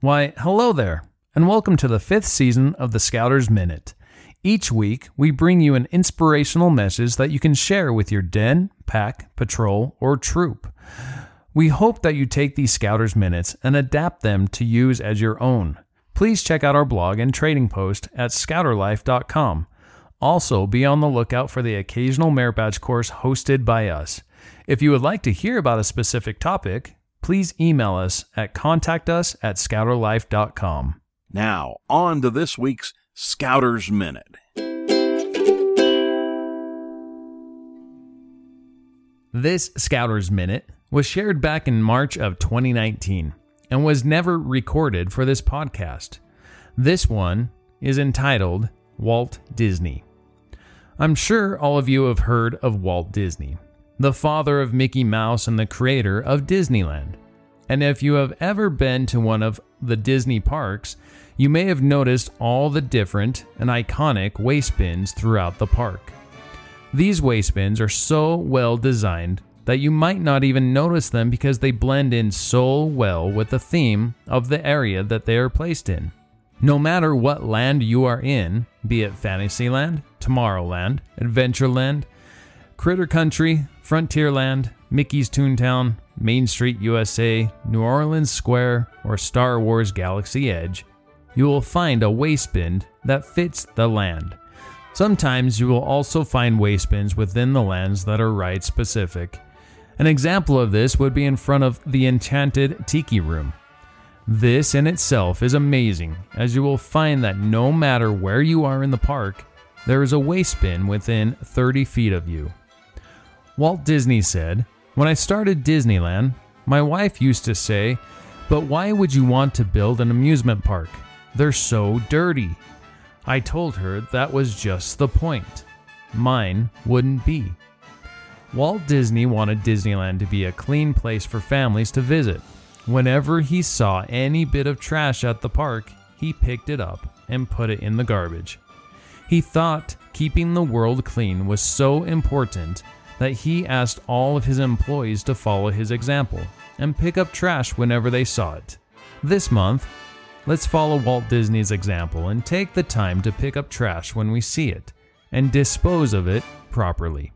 Why, hello there, and welcome to the fifth season of the Scouters Minute. Each week, we bring you an inspirational message that you can share with your den, pack, patrol, or troop. We hope that you take these Scouters Minutes and adapt them to use as your own. Please check out our blog and trading post at scouterlife.com. Also, be on the lookout for the occasional merit badge course hosted by us. If you would like to hear about a specific topic, please email us at contactus at scouterlife.com. Now, on to this week's Scouters Minute. This Scouters Minute was shared back in March of 2019 and was never recorded for this podcast. This one is entitled Walt Disney. I'm sure all of you have heard of Walt Disney, the father of Mickey Mouse and the creator of Disneyland. And if you have ever been to one of the Disney parks, you may have noticed all the different and iconic waste bins throughout the park. These waste bins are so well designed that you might not even notice them because they blend in so well with the theme of the area that they are placed in. No matter what land you are in, be it Fantasyland, Tomorrowland, Adventureland, Critter Country, Frontierland, Mickey's Toontown, Main Street USA, New Orleans Square, or Star Wars Galaxy Edge, you will find a waste bin that fits the land. Sometimes you will also find waste bins within the lands that are ride specific. An example of this would be in front of the Enchanted Tiki Room. This in itself is amazing, as you will find that no matter where you are in the park, there is a waste bin within 30 feet of you. Walt Disney said, When I started Disneyland, my wife used to say, But why would you want to build an amusement park? They're so dirty. I told her that was just the point. Mine wouldn't be. Walt Disney wanted Disneyland to be a clean place for families to visit. Whenever he saw any bit of trash at the park, he picked it up and put it in the garbage. He thought keeping the world clean was so important that he asked all of his employees to follow his example and pick up trash whenever they saw it. This month, let's follow Walt Disney's example and take the time to pick up trash when we see it and dispose of it properly.